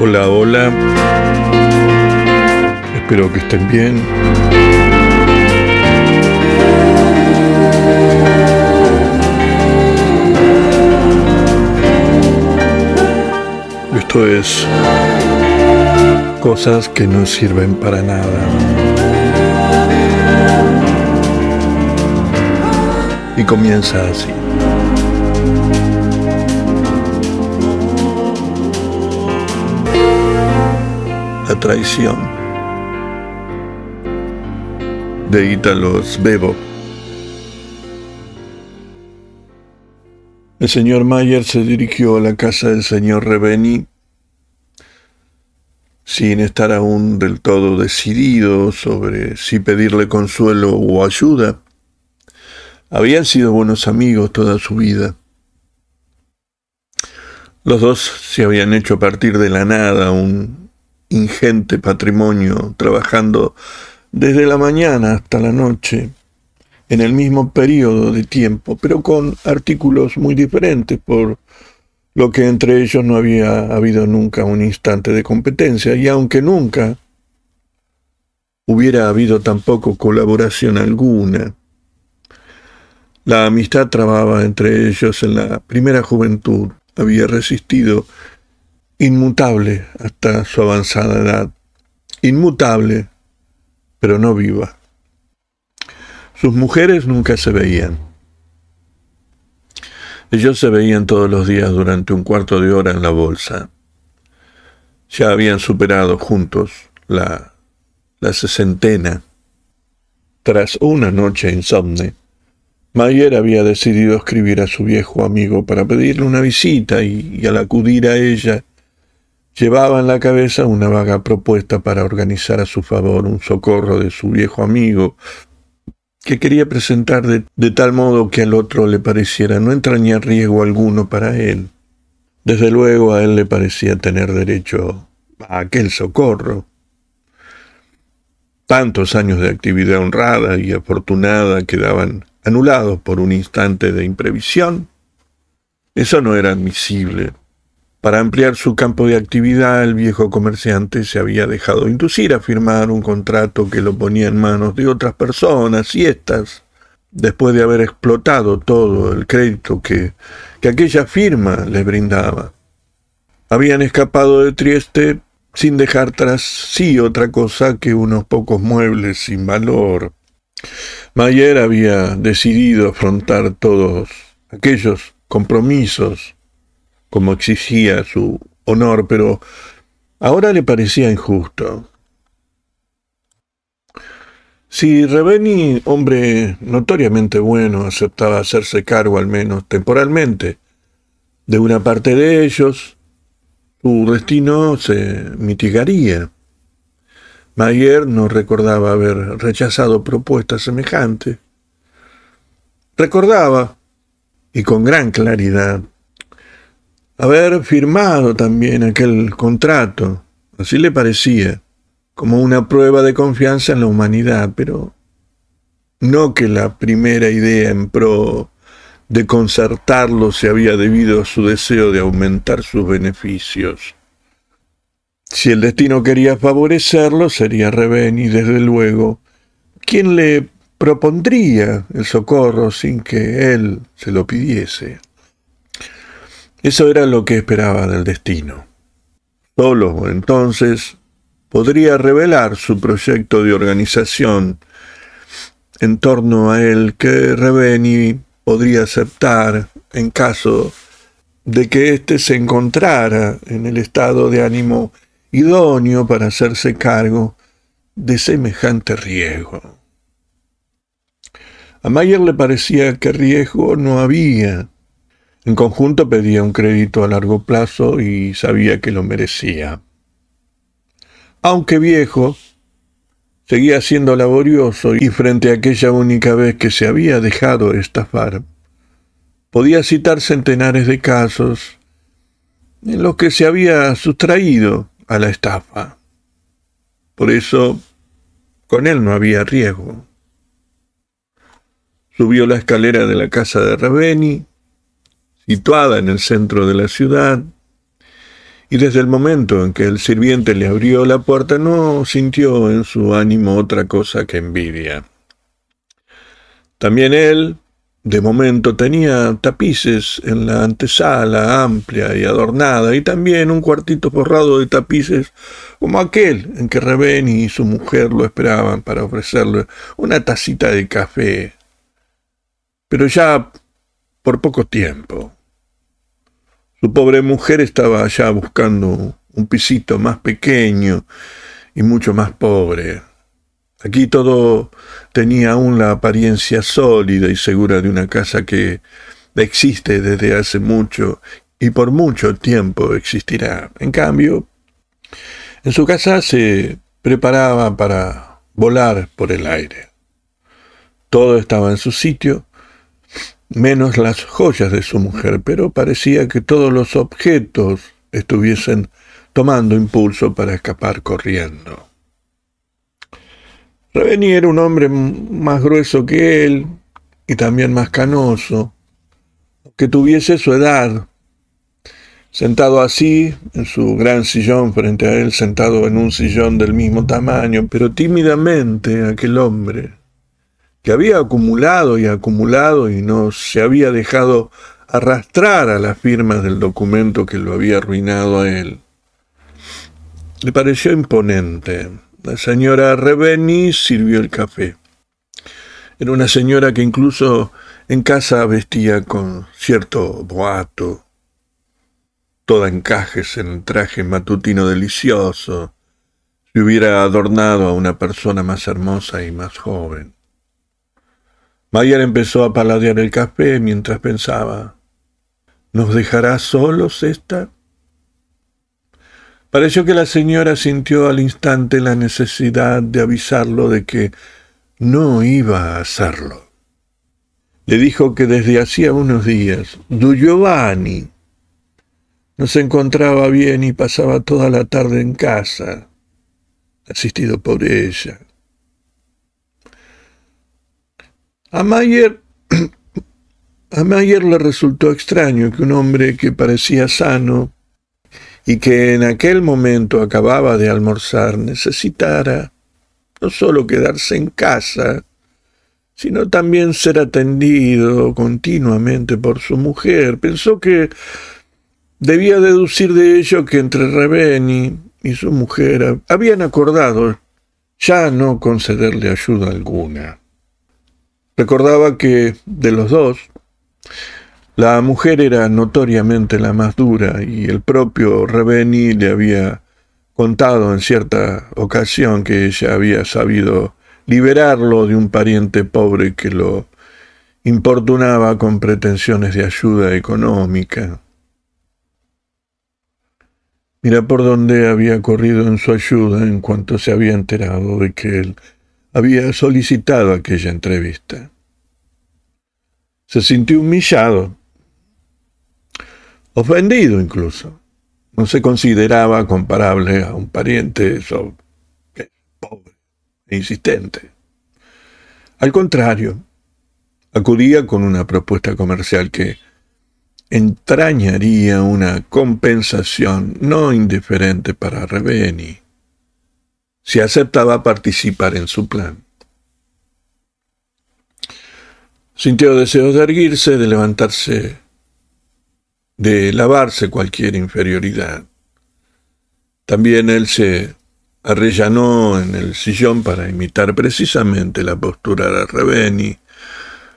Hola, hola. Espero que estén bien. Esto es cosas que no sirven para nada. Y comienza así. La traición de Ítalo Bebo. El señor Mayer se dirigió a la casa del señor Reveni sin estar aún del todo decidido sobre si pedirle consuelo o ayuda. Habían sido buenos amigos toda su vida. Los dos se habían hecho a partir de la nada un ingente patrimonio, trabajando desde la mañana hasta la noche, en el mismo periodo de tiempo, pero con artículos muy diferentes por lo que entre ellos no había habido nunca un instante de competencia, y aunque nunca hubiera habido tampoco colaboración alguna, la amistad trababa entre ellos en la primera juventud, había resistido inmutable hasta su avanzada edad, inmutable, pero no viva. Sus mujeres nunca se veían. Ellos se veían todos los días durante un cuarto de hora en la bolsa. Ya habían superado juntos la, la sesentena. Tras una noche insomne, Mayer había decidido escribir a su viejo amigo para pedirle una visita y, y al acudir a ella, llevaba en la cabeza una vaga propuesta para organizar a su favor un socorro de su viejo amigo, que quería presentar de, tal modo que al otro le pareciera no entrañar riesgo alguno para él. Desde luego a él le parecía tener derecho a aquel socorro. Tantos años de actividad honrada y afortunada quedaban anulados por un instante de imprevisión. Eso no era admisible. Para ampliar su campo de actividad, el viejo comerciante se había dejado inducir a firmar un contrato que lo ponía en manos de otras personas y éstas, después de haber explotado todo el crédito que, que aquella firma le brindaba, habían escapado de Trieste sin dejar tras sí otra cosa que unos pocos muebles sin valor. Mayer había decidido afrontar todos aquellos compromisos como exigía su honor, pero ahora le parecía injusto. Si Reveni, hombre notoriamente bueno, aceptaba hacerse cargo al menos temporalmente de una parte de ellos, su destino se mitigaría. Mayer no recordaba haber rechazado propuestas semejantes. Recordaba, y con gran claridad, haber firmado también aquel contrato, así le parecía, como una prueba de confianza en la humanidad, pero no que la primera idea en pro de concertarlo se había debido a su deseo de aumentar sus beneficios. Si el destino quería favorecerlo, sería Reveni, desde luego, quien le propondría el socorro sin que él se lo pidiese. Eso era lo que esperaba del destino. Solo entonces podría revelar su proyecto de organización en torno a él que Reveni podría aceptar en caso de que éste se encontrara en el estado de ánimo idóneo para hacerse cargo de semejante riesgo. A Mayer le parecía que riesgo no había, en conjunto pedía un crédito a largo plazo y sabía que lo merecía. Aunque viejo, seguía siendo laborioso y frente a aquella única vez que se había dejado estafar, podía citar centenares de casos en los que se había sustraído a la estafa. Por eso, con él no había riesgo. Subió la escalera de la casa de Raveni, situada en el centro de la ciudad, y desde el momento en que el sirviente le abrió la puerta no sintió en su ánimo otra cosa que envidia. También él, de momento, tenía tapices en la antesala amplia y adornada, y también un cuartito forrado de tapices como aquel en que Rebeni y su mujer lo esperaban para ofrecerle una tacita de café. Pero ya por poco tiempo. Su pobre mujer estaba allá buscando un pisito más pequeño y mucho más pobre. Aquí todo tenía aún la apariencia sólida y segura de una casa que existe desde hace mucho y por mucho tiempo existirá. En cambio, en su casa se preparaba para volar por el aire. Todo estaba en su sitio menos las joyas de su mujer, pero parecía que todos los objetos estuviesen tomando impulso para escapar corriendo. Raveni era un hombre más grueso que él y también más canoso, que tuviese su edad. Sentado así, en su gran sillón frente a él, sentado en un sillón del mismo tamaño, pero tímidamente aquel hombre que había acumulado y acumulado y no se había dejado arrastrar a las firmas del documento que lo había arruinado a él. Le pareció imponente. La señora Reveni sirvió el café. Era una señora que incluso en casa vestía con cierto boato, toda encajes en el traje matutino delicioso, si hubiera adornado a una persona más hermosa y más joven. Mayer empezó a paladear el café mientras pensaba, ¿nos dejará solos esta? Pareció que la señora sintió al instante la necesidad de avisarlo de que no iba a hacerlo. Le dijo que desde hacía unos días, Du Giovanni no se encontraba bien y pasaba toda la tarde en casa, asistido por ella. A Mayer, a Mayer le resultó extraño que un hombre que parecía sano y que en aquel momento acababa de almorzar necesitara no solo quedarse en casa, sino también ser atendido continuamente por su mujer. Pensó que debía deducir de ello que entre Rebeni y su mujer habían acordado ya no concederle ayuda alguna. Recordaba que de los dos, la mujer era notoriamente la más dura y el propio Rebeni le había contado en cierta ocasión que ella había sabido liberarlo de un pariente pobre que lo importunaba con pretensiones de ayuda económica. Mira por dónde había corrido en su ayuda en cuanto se había enterado de que él había solicitado aquella entrevista. Se sintió humillado, ofendido incluso. No se consideraba comparable a un pariente pobre e insistente. Al contrario, acudía con una propuesta comercial que entrañaría una compensación no indiferente para Rebeni si aceptaba participar en su plan. Sintió deseos de erguirse, de levantarse, de lavarse cualquier inferioridad. También él se arrellanó en el sillón para imitar precisamente la postura de Rebeni.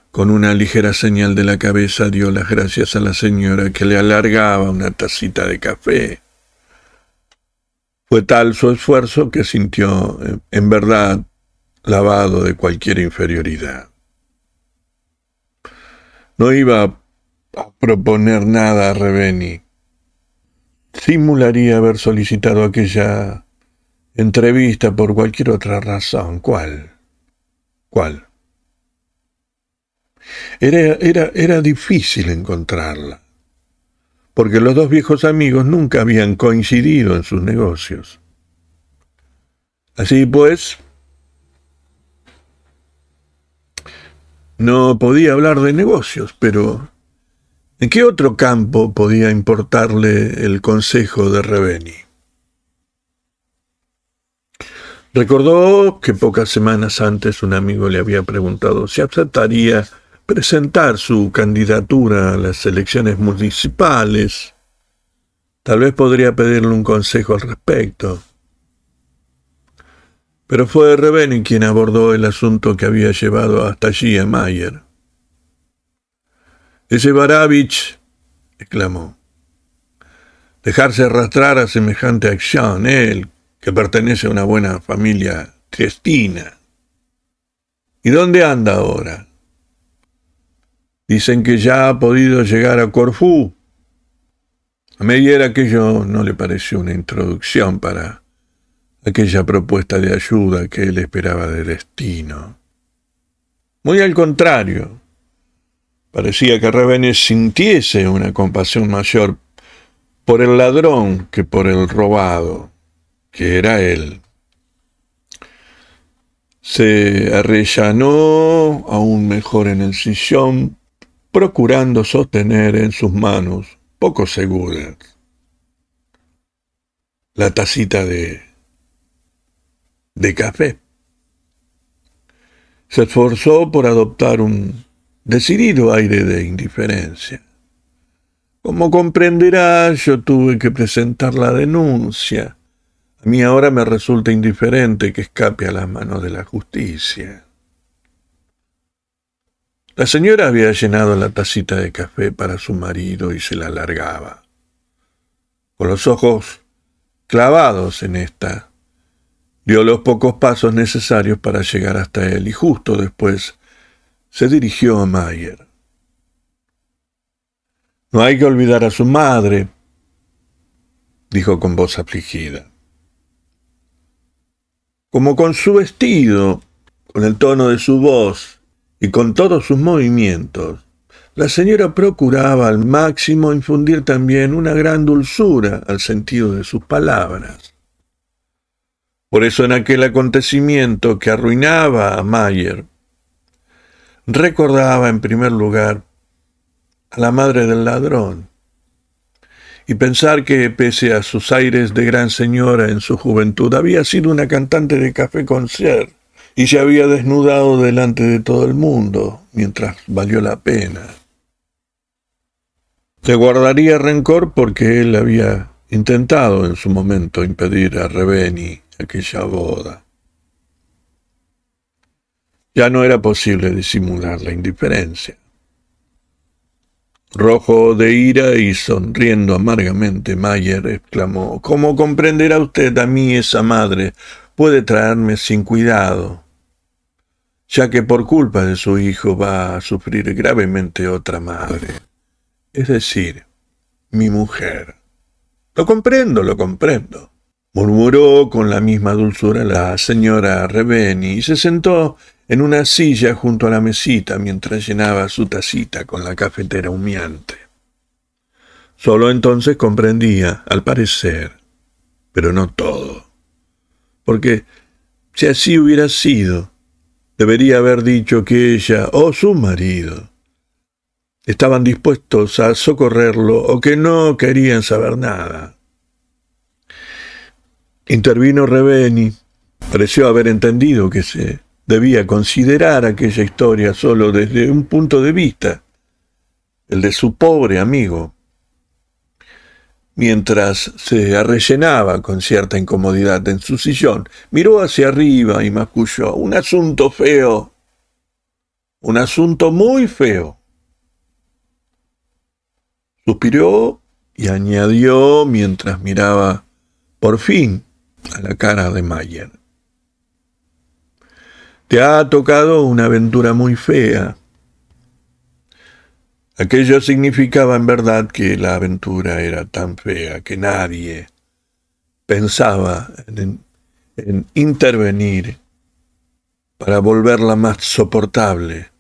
Con una ligera señal de la cabeza dio las gracias a la señora que le alargaba una tacita de café. Fue tal su esfuerzo que sintió, en verdad, lavado de cualquier inferioridad. No iba a proponer nada a Reveni. Simularía haber solicitado aquella entrevista por cualquier otra razón. ¿Cuál? ¿Cuál? Era, era, era difícil encontrarla porque los dos viejos amigos nunca habían coincidido en sus negocios. Así pues, no podía hablar de negocios, pero ¿En qué otro campo podía importarle el consejo de Reveni? Recordó que pocas semanas antes un amigo le había preguntado si aceptaría presentar su candidatura a las elecciones municipales. Tal vez podría pedirle un consejo al respecto. Pero fue Reveni quien abordó el asunto que había llevado hasta allí a Mayer. Ese Baravich, exclamó, dejarse arrastrar a semejante acción, él, que pertenece a una buena familia triestina. ¿Y dónde anda ahora? Dicen que ya ha podido llegar a Corfú. A Meyer aquello no le pareció una introducción para aquella propuesta de ayuda que él esperaba de destino. Muy al contrario, Parecía que Revenes sintiese una compasión mayor por el ladrón que por el robado, que era él. Se arrellanó aún mejor en el sillón, procurando sostener en sus manos, poco seguras, la tacita de, de café. Se esforzó por adoptar un decidido aire de indiferencia. Como comprenderá, yo tuve que presentar la denuncia. A mí ahora me resulta indiferente que escape a las manos de la justicia. La señora había llenado la tacita de café para su marido y se la alargaba. Con los ojos clavados en esta, dio los pocos pasos necesarios para llegar hasta él y justo después se dirigió a Mayer. No hay que olvidar a su madre, dijo con voz afligida. Como con su vestido, con el tono de su voz y con todos sus movimientos, la señora procuraba al máximo infundir también una gran dulzura al sentido de sus palabras. Por eso en aquel acontecimiento que arruinaba a Mayer, recordaba en primer lugar a la madre del ladrón. Y pensar que, pese a sus aires de gran señora en su juventud, había sido una cantante de café concert y se había desnudado delante de todo el mundo, mientras valió la pena. Se guardaría rencor porque él había intentado en su momento impedir a Reveni aquella boda. Ya no era posible disimular la indiferencia. Rojo de ira y sonriendo amargamente, Mayer exclamó, ¿Cómo comprenderá usted a mí esa madre? Puede traerme sin cuidado, ya que por culpa de su hijo va a sufrir gravemente otra madre, es decir, mi mujer. Lo comprendo, lo comprendo. Murmuró con la misma dulzura la señora Reveni y se sentó en una silla junto a la mesita mientras llenaba su tacita con la cafetera humeante. Solo entonces comprendía, al parecer, pero no todo, porque si así hubiera sido, debería haber dicho que ella o su marido estaban dispuestos a socorrerlo o que no querían saber nada. Intervino Reveni, pareció haber entendido que se debía considerar aquella historia solo desde un punto de vista, el de su pobre amigo. Mientras se arrellenaba con cierta incomodidad en su sillón, miró hacia arriba y masculló, un asunto feo, un asunto muy feo. Suspiró y añadió mientras miraba por fin a la cara de Mayer. Te ha tocado una aventura muy fea. Aquello significaba en verdad que la aventura era tan fea que nadie pensaba en, en intervenir para volverla más soportable.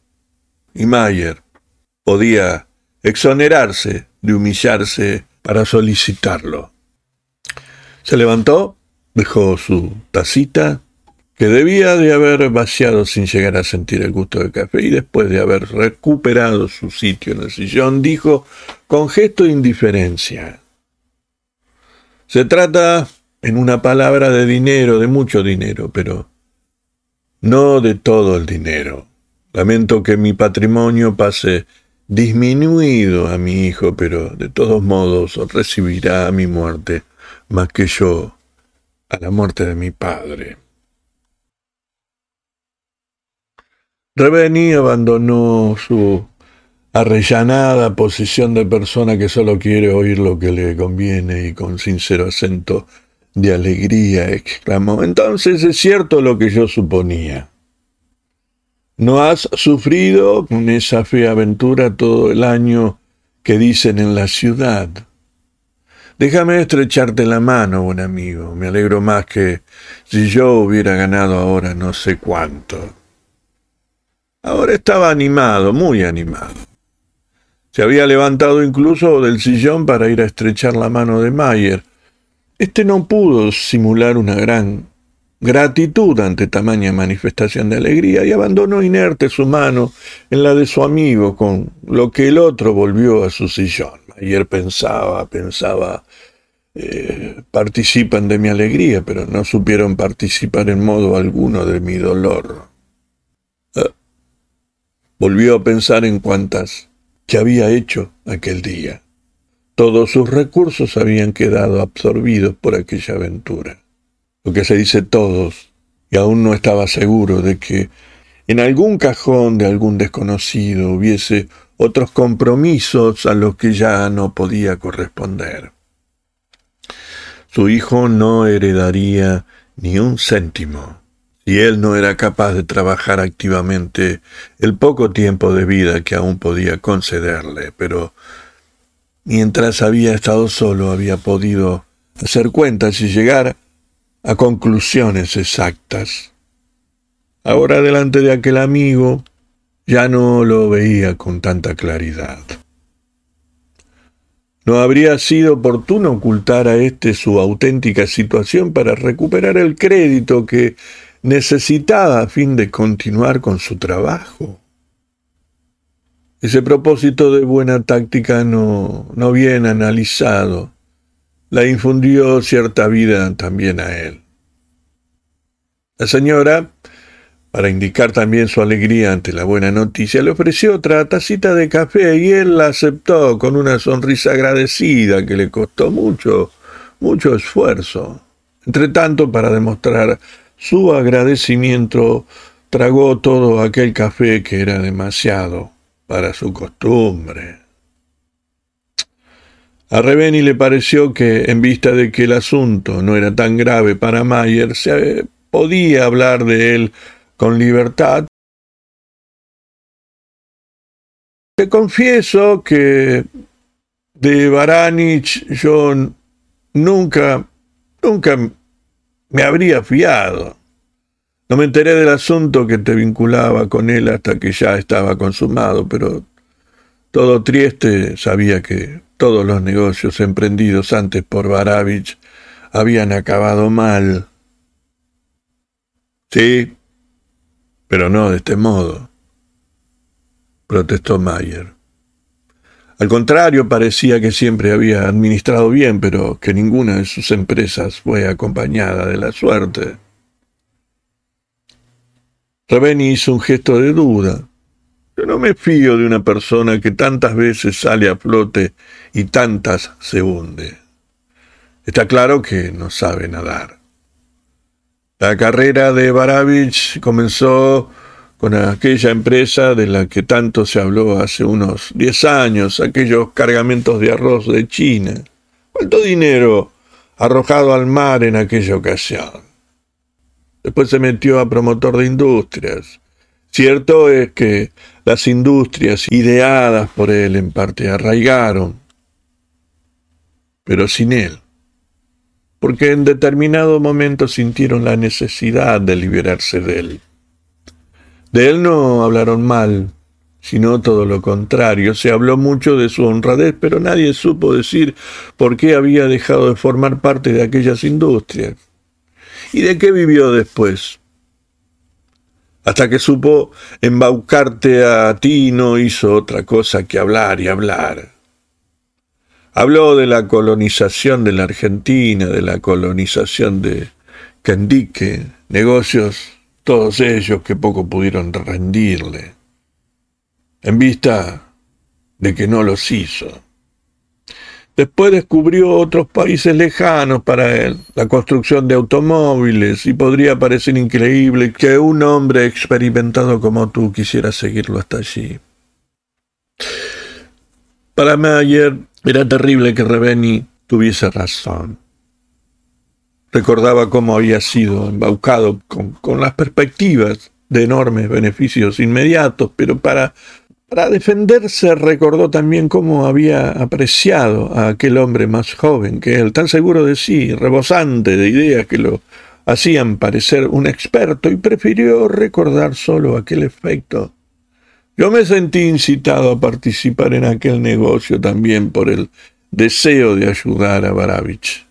Y Mayer podía exonerarse de humillarse para solicitarlo. Se levantó, dejó su tacita que debía de haber vaciado sin llegar a sentir el gusto del café y después de haber recuperado su sitio en el sillón, dijo con gesto de indiferencia, se trata, en una palabra, de dinero, de mucho dinero, pero no de todo el dinero. Lamento que mi patrimonio pase disminuido a mi hijo, pero de todos modos recibirá a mi muerte más que yo a la muerte de mi padre. Reveni abandonó su arrellanada posición de persona que solo quiere oír lo que le conviene y con sincero acento de alegría exclamó, entonces es cierto lo que yo suponía. ¿No has sufrido con esa fea aventura todo el año que dicen en la ciudad? Déjame estrecharte la mano, buen amigo. Me alegro más que si yo hubiera ganado ahora no sé cuánto. Ahora estaba animado, muy animado. Se había levantado incluso del sillón para ir a estrechar la mano de Mayer. Este no pudo simular una gran gratitud ante tamaña manifestación de alegría y abandonó inerte su mano en la de su amigo, con lo que el otro volvió a su sillón. Ayer pensaba, pensaba, eh, participan de mi alegría, pero no supieron participar en modo alguno de mi dolor. Volvió a pensar en cuantas que había hecho aquel día. Todos sus recursos habían quedado absorbidos por aquella aventura lo que se dice todos, y aún no estaba seguro de que en algún cajón de algún desconocido hubiese otros compromisos a los que ya no podía corresponder. Su hijo no heredaría ni un céntimo si él no era capaz de trabajar activamente el poco tiempo de vida que aún podía concederle, pero mientras había estado solo había podido hacer cuentas y llegar a conclusiones exactas. Ahora delante de aquel amigo ya no lo veía con tanta claridad. ¿No habría sido oportuno ocultar a éste su auténtica situación para recuperar el crédito que necesitaba a fin de continuar con su trabajo? Ese propósito de buena táctica no, no bien analizado la infundió cierta vida también a él. La señora, para indicar también su alegría ante la buena noticia, le ofreció otra tacita de café y él la aceptó con una sonrisa agradecida que le costó mucho, mucho esfuerzo. Entretanto, para demostrar su agradecimiento, tragó todo aquel café que era demasiado para su costumbre. A Reveni le pareció que, en vista de que el asunto no era tan grave para Mayer, se podía hablar de él con libertad. Te confieso que de Baranich yo nunca, nunca me habría fiado. No me enteré del asunto que te vinculaba con él hasta que ya estaba consumado, pero todo Trieste sabía que todos los negocios emprendidos antes por Baravich habían acabado mal. Sí, pero no de este modo, protestó Mayer. Al contrario, parecía que siempre había administrado bien, pero que ninguna de sus empresas fue acompañada de la suerte. Raveni hizo un gesto de duda. Yo no me fío de una persona que tantas veces sale a flote y tantas se hunde. Está claro que no sabe nadar. La carrera de Baravich comenzó con aquella empresa de la que tanto se habló hace unos diez años, aquellos cargamentos de arroz de China. ¿Cuánto dinero arrojado al mar en aquella ocasión? Después se metió a promotor de industrias. Cierto es que las industrias ideadas por él en parte arraigaron, pero sin él, porque en determinado momento sintieron la necesidad de liberarse de él. De él no hablaron mal, sino todo lo contrario. Se habló mucho de su honradez, pero nadie supo decir por qué había dejado de formar parte de aquellas industrias. ¿Y de qué vivió después? hasta que supo embaucarte a ti no hizo otra cosa que hablar y hablar. Habló de la colonización de la Argentina, de la colonización de Candique, negocios, todos ellos que poco pudieron rendirle, en vista de que no los hizo. Después descubrió otros países lejanos para él, la construcción de automóviles, y podría parecer increíble que un hombre experimentado como tú quisiera seguirlo hasta allí. Para Mayer era terrible que Reveni tuviese razón. Recordaba cómo había sido embaucado con, las perspectivas de enormes beneficios inmediatos, pero para para defenderse recordó también cómo había apreciado a aquel hombre más joven que él, tan seguro de sí, rebosante de ideas que lo hacían parecer un experto, y prefirió recordar solo aquel efecto. Yo me sentí incitado a participar en aquel negocio también por el deseo de ayudar a Baravich.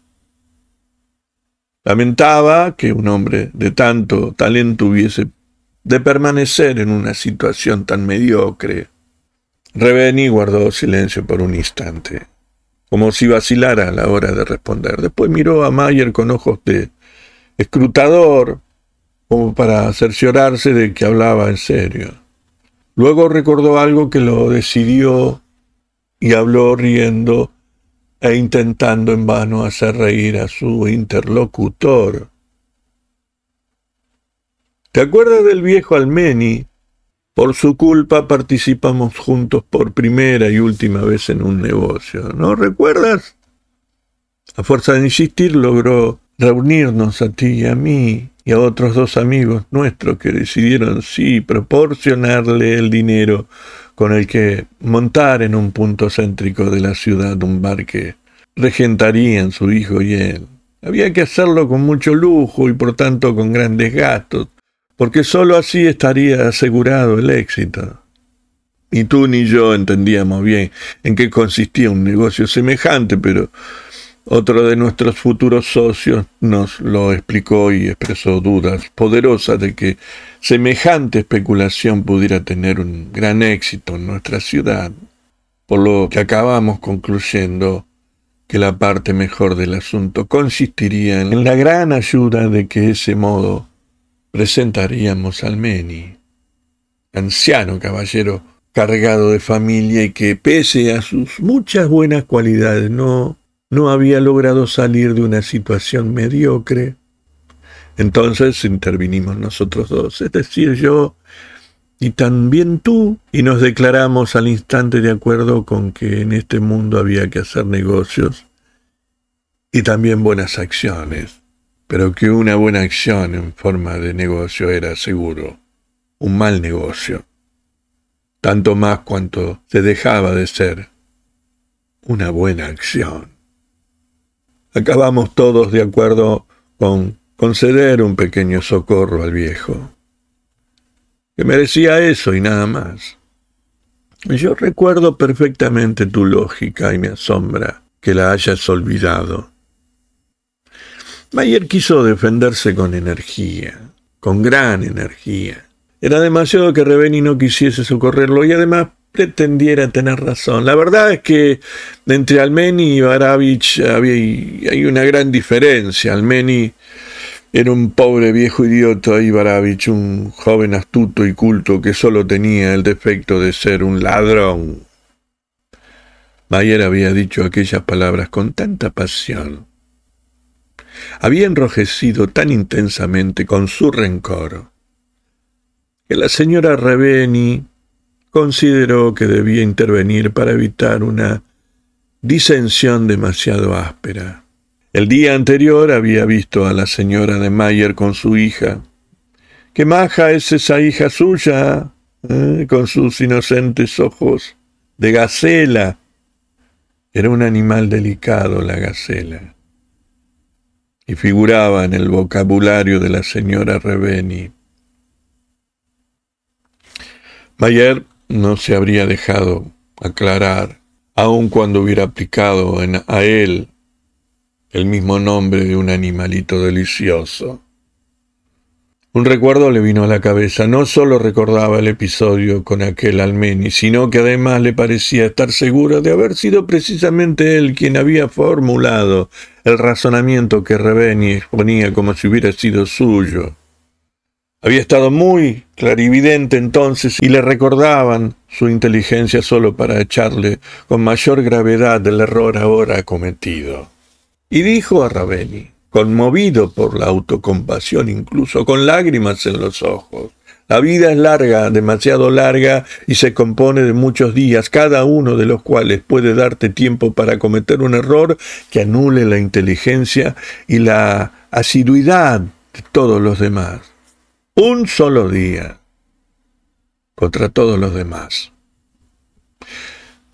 Lamentaba que un hombre de tanto talento hubiese de permanecer en una situación tan mediocre. Reveni guardó silencio por un instante, como si vacilara a la hora de responder. Después miró a Mayer con ojos de escrutador, como para cerciorarse de que hablaba en serio. Luego recordó algo que lo decidió y habló riendo e intentando en vano hacer reír a su interlocutor. ¿Te acuerdas del viejo Almeni? Por su culpa participamos juntos por primera y última vez en un negocio. ¿No recuerdas? A fuerza de insistir logró reunirnos a ti y a mí y a otros dos amigos nuestros que decidieron sí proporcionarle el dinero con el que montar en un punto céntrico de la ciudad un bar que regentarían su hijo y él. Había que hacerlo con mucho lujo y por tanto con grandes gastos, porque sólo así estaría asegurado el éxito. Ni tú ni yo entendíamos bien en qué consistía un negocio semejante, pero otro de nuestros futuros socios nos lo explicó y expresó dudas poderosas de que semejante especulación pudiera tener un gran éxito en nuestra ciudad, por lo que acabamos concluyendo que la parte mejor del asunto consistiría en la gran ayuda de que ese modo presentaríamos al Meni, anciano caballero cargado de familia y que, pese a sus muchas buenas cualidades, no, no había logrado salir de una situación mediocre. Entonces intervinimos nosotros dos, es decir, yo y también tú, y nos declaramos al instante de acuerdo con que en este mundo había que hacer negocios y también buenas acciones pero que una buena acción en forma de negocio era seguro un mal negocio, tanto más cuanto se dejaba de ser una buena acción. Acabamos todos de acuerdo con conceder un pequeño socorro al viejo, que merecía eso y nada más. Yo recuerdo perfectamente tu lógica y me asombra que la hayas olvidado. Mayer quiso defenderse con energía, con gran energía. Era demasiado que Reveni no quisiese socorrerlo y además pretendiera tener razón. La verdad es que entre Almeni y Baravich había, hay una gran diferencia. Almeni era un pobre viejo idiota y Baravich un joven astuto y culto que solo tenía el defecto de ser un ladrón. Mayer había dicho aquellas palabras con tanta pasión había enrojecido tan intensamente con su rencor que la señora Reveni consideró que debía intervenir para evitar una disensión demasiado áspera. El día anterior había visto a la señora de Mayer con su hija. ¿Qué maja es esa hija suya? ¿eh? Con sus inocentes ojos de gacela. Era un animal delicado la gacela y figuraba en el vocabulario de la señora Reveni. Mayer no se habría dejado aclarar, aun cuando hubiera aplicado a él el mismo nombre de un animalito delicioso. Un recuerdo le vino a la cabeza. No solo recordaba el episodio con aquel almeni, sino que además le parecía estar seguro de haber sido precisamente él quien había formulado el razonamiento que Reveni exponía como si hubiera sido suyo. Había estado muy clarividente entonces y le recordaban su inteligencia solo para echarle con mayor gravedad del error ahora cometido. Y dijo a Raveni, conmovido por la autocompasión, incluso con lágrimas en los ojos. La vida es larga, demasiado larga, y se compone de muchos días, cada uno de los cuales puede darte tiempo para cometer un error que anule la inteligencia y la asiduidad de todos los demás. Un solo día contra todos los demás.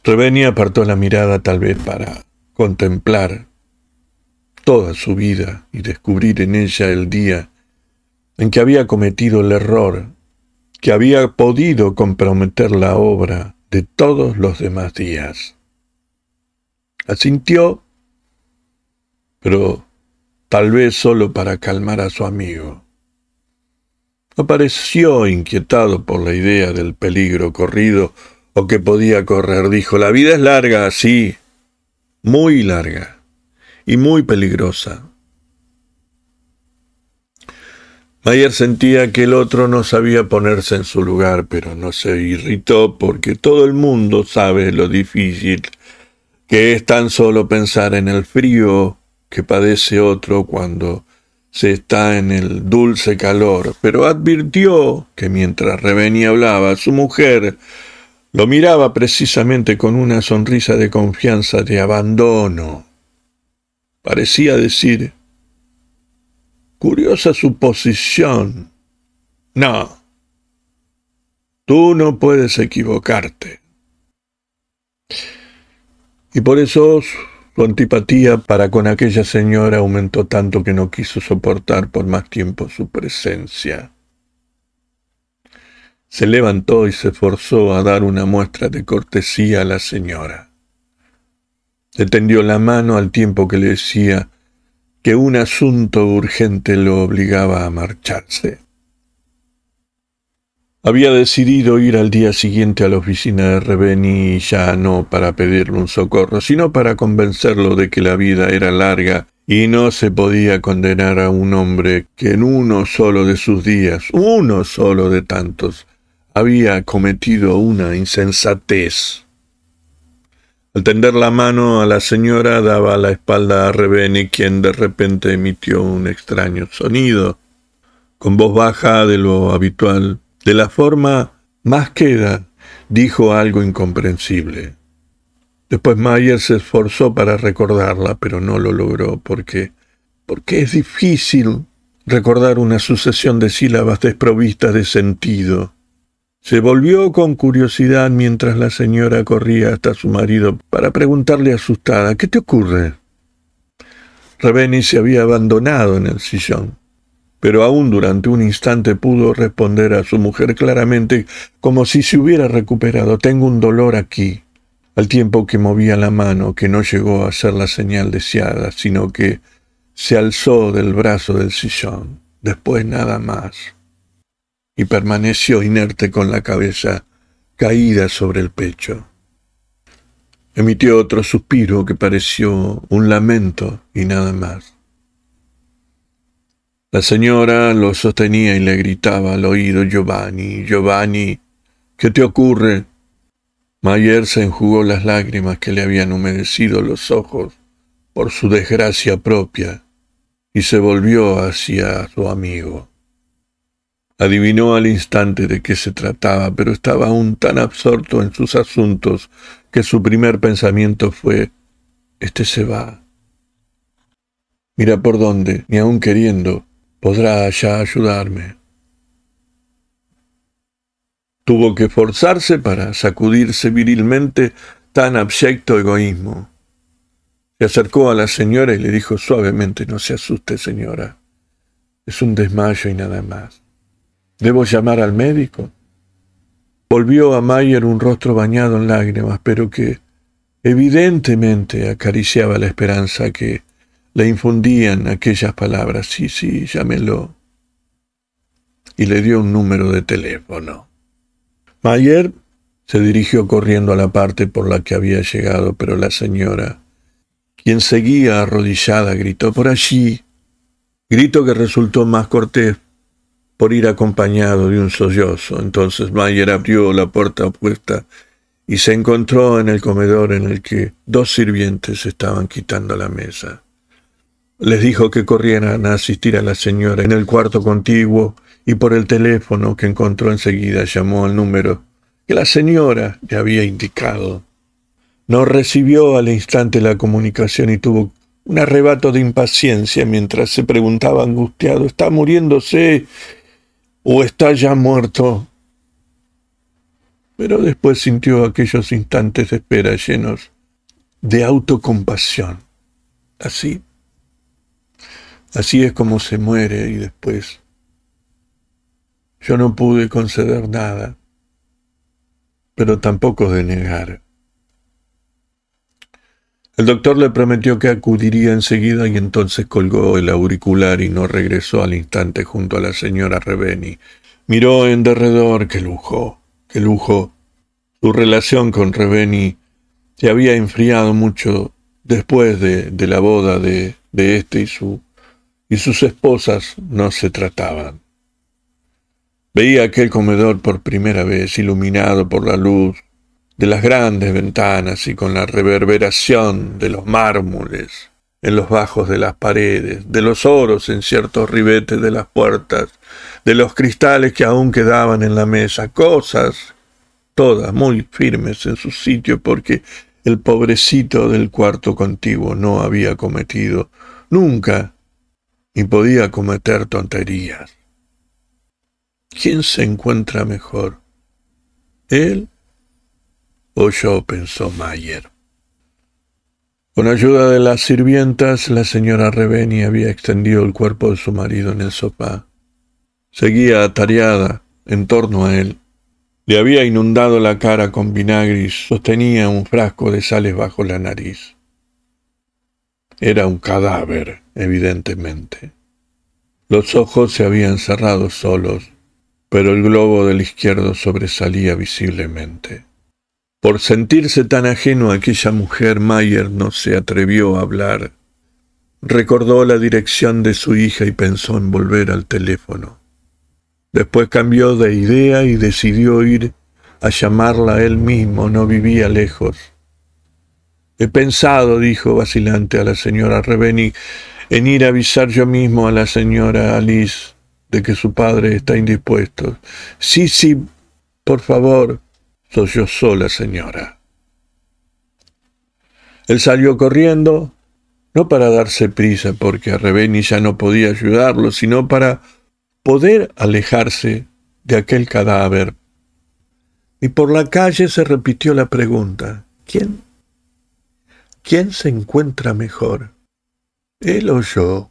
Reveni apartó la mirada tal vez para contemplar toda su vida y descubrir en ella el día en que había cometido el error, que había podido comprometer la obra de todos los demás días. Asintió, pero tal vez solo para calmar a su amigo. No pareció inquietado por la idea del peligro corrido o que podía correr. Dijo, la vida es larga, sí, muy larga y muy peligrosa. Mayer sentía que el otro no sabía ponerse en su lugar, pero no se irritó porque todo el mundo sabe lo difícil que es tan solo pensar en el frío que padece otro cuando se está en el dulce calor, pero advirtió que mientras Reveni hablaba, su mujer lo miraba precisamente con una sonrisa de confianza, de abandono, Parecía decir, curiosa suposición. No, tú no puedes equivocarte. Y por eso su antipatía para con aquella señora aumentó tanto que no quiso soportar por más tiempo su presencia. Se levantó y se forzó a dar una muestra de cortesía a la señora. Le tendió la mano al tiempo que le decía que un asunto urgente lo obligaba a marcharse. Había decidido ir al día siguiente a la oficina de Reveni ya no para pedirle un socorro, sino para convencerlo de que la vida era larga y no se podía condenar a un hombre que en uno solo de sus días, uno solo de tantos, había cometido una insensatez. Al tender la mano a la señora daba la espalda a Rebeni, quien de repente emitió un extraño sonido, con voz baja de lo habitual, de la forma más queda, dijo algo incomprensible. Después Mayer se esforzó para recordarla, pero no lo logró porque porque es difícil recordar una sucesión de sílabas desprovistas de sentido. Se volvió con curiosidad mientras la señora corría hasta su marido para preguntarle asustada, ¿qué te ocurre? Rebeni se había abandonado en el sillón, pero aún durante un instante pudo responder a su mujer claramente como si se hubiera recuperado. Tengo un dolor aquí, al tiempo que movía la mano que no llegó a ser la señal deseada, sino que se alzó del brazo del sillón. Después nada más y permaneció inerte con la cabeza caída sobre el pecho. Emitió otro suspiro que pareció un lamento y nada más. La señora lo sostenía y le gritaba al oído Giovanni, Giovanni, ¿qué te ocurre? Mayer se enjugó las lágrimas que le habían humedecido los ojos por su desgracia propia y se volvió hacia su amigo. Adivinó al instante de qué se trataba, pero estaba aún tan absorto en sus asuntos que su primer pensamiento fue, Este se va. Mira por dónde, ni aun queriendo, podrá ya ayudarme. Tuvo que forzarse para sacudirse virilmente tan abyecto egoísmo. Se acercó a la señora y le dijo suavemente, no se asuste, señora. Es un desmayo y nada más. ¿Debo llamar al médico? Volvió a Mayer un rostro bañado en lágrimas, pero que evidentemente acariciaba la esperanza que le infundían aquellas palabras. Sí, sí, llámelo. y le dio un número de teléfono. Mayer se dirigió corriendo a la parte por la que había llegado, pero la señora, quien seguía arrodillada, gritó por allí, grito que resultó más cortés por ir acompañado de un sollozo. Entonces Mayer abrió la puerta opuesta y se encontró en el comedor en el que dos sirvientes estaban quitando la mesa. Les dijo que corrieran a asistir a la señora en el cuarto contiguo y por el teléfono que encontró enseguida llamó al número que la señora le había indicado. No recibió al instante la comunicación y tuvo un arrebato de impaciencia mientras se preguntaba angustiado, ¿está muriéndose o está ya muerto? Pero después sintió aquellos instantes de espera llenos de autocompasión. Así, así es como se muere y después yo no pude conceder nada pero tampoco de negar. El doctor le prometió que acudiría enseguida y entonces colgó el auricular y no regresó al instante junto a la señora Reveni. Miró en derredor, qué lujo, qué lujo. Su relación con Reveni se había enfriado mucho después de, de la boda de, de este y su y sus esposas no se trataban. Veía aquel comedor por primera vez iluminado por la luz de las grandes ventanas y con la reverberación de los mármoles en los bajos de las paredes, de los oros en ciertos ribetes de las puertas, de los cristales que aún quedaban en la mesa, cosas todas muy firmes en su sitio porque el pobrecito del cuarto contiguo no había cometido nunca y podía cometer tonterías. ¿Quién se encuentra mejor? ¿Él o yo? pensó Mayer. Con ayuda de las sirvientas, la señora Reveni había extendido el cuerpo de su marido en el sofá. Seguía atareada en torno a él. Le había inundado la cara con vinagre y sostenía un frasco de sales bajo la nariz. Era un cadáver, evidentemente. Los ojos se habían cerrado solos pero el globo del izquierdo sobresalía visiblemente. Por sentirse tan ajeno a aquella mujer, Mayer no se atrevió a hablar. Recordó la dirección de su hija y pensó en volver al teléfono. Después cambió de idea y decidió ir a llamarla él mismo, no vivía lejos. He pensado, dijo vacilante a la señora Reveni, en ir a avisar yo mismo a la señora Alice de que su padre está indispuesto. Sí, sí, por favor, soy yo sola, señora. Él salió corriendo, no para darse prisa porque a Rebeni ya no podía ayudarlo, sino para poder alejarse de aquel cadáver. Y por la calle se repitió la pregunta, ¿quién? ¿Quién se encuentra mejor? ¿Él o yo?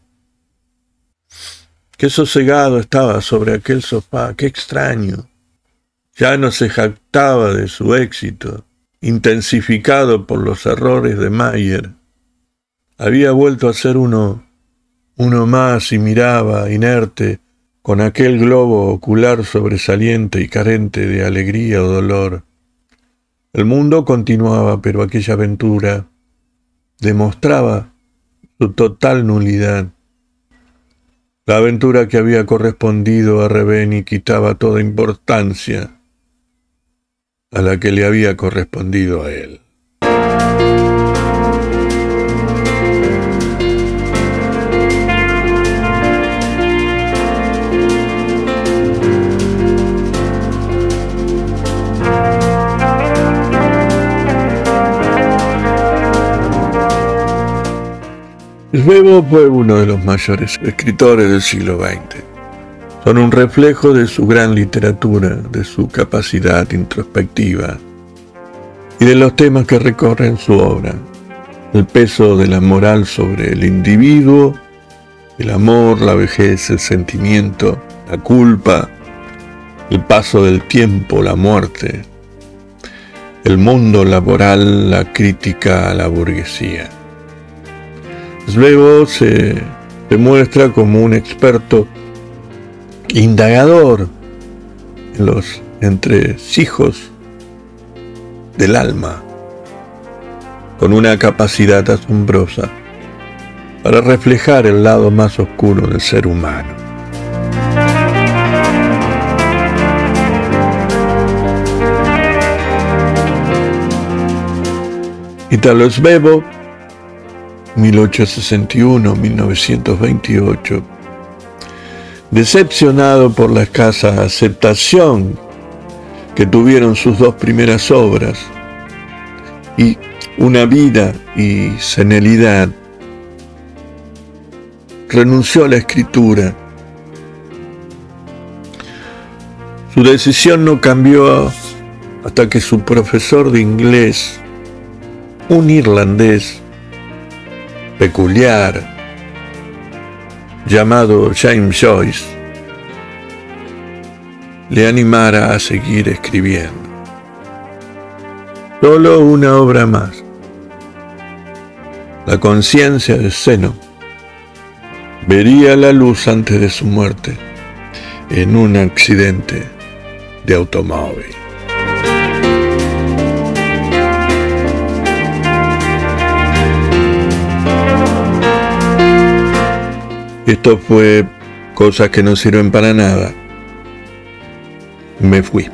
Qué sosegado estaba sobre aquel sofá, qué extraño. Ya no se jactaba de su éxito, intensificado por los errores de Mayer. Había vuelto a ser uno, uno más y miraba, inerte, con aquel globo ocular sobresaliente y carente de alegría o dolor. El mundo continuaba, pero aquella aventura demostraba su total nulidad. La aventura que había correspondido a Rebeni quitaba toda importancia a la que le había correspondido a él. Svevo fue uno de los mayores escritores del siglo XX. Son un reflejo de su gran literatura, de su capacidad introspectiva y de los temas que recorren su obra. El peso de la moral sobre el individuo, el amor, la vejez, el sentimiento, la culpa, el paso del tiempo, la muerte, el mundo laboral, la crítica a la burguesía. Luego se demuestra como un experto indagador en los entresijos del alma, con una capacidad asombrosa para reflejar el lado más oscuro del ser humano. Italo Svevo, 1861-1928, decepcionado por la escasa aceptación que tuvieron sus dos primeras obras y una vida y senilidad, renunció a la escritura. Su decisión no cambió hasta que su profesor de inglés, un irlandés peculiar, llamado James Joyce, le animara a seguir escribiendo. Solo una obra más. La conciencia del seno vería la luz antes de su muerte en un accidente de automóvil. Esto fue cosas que no sirven para nada me fui.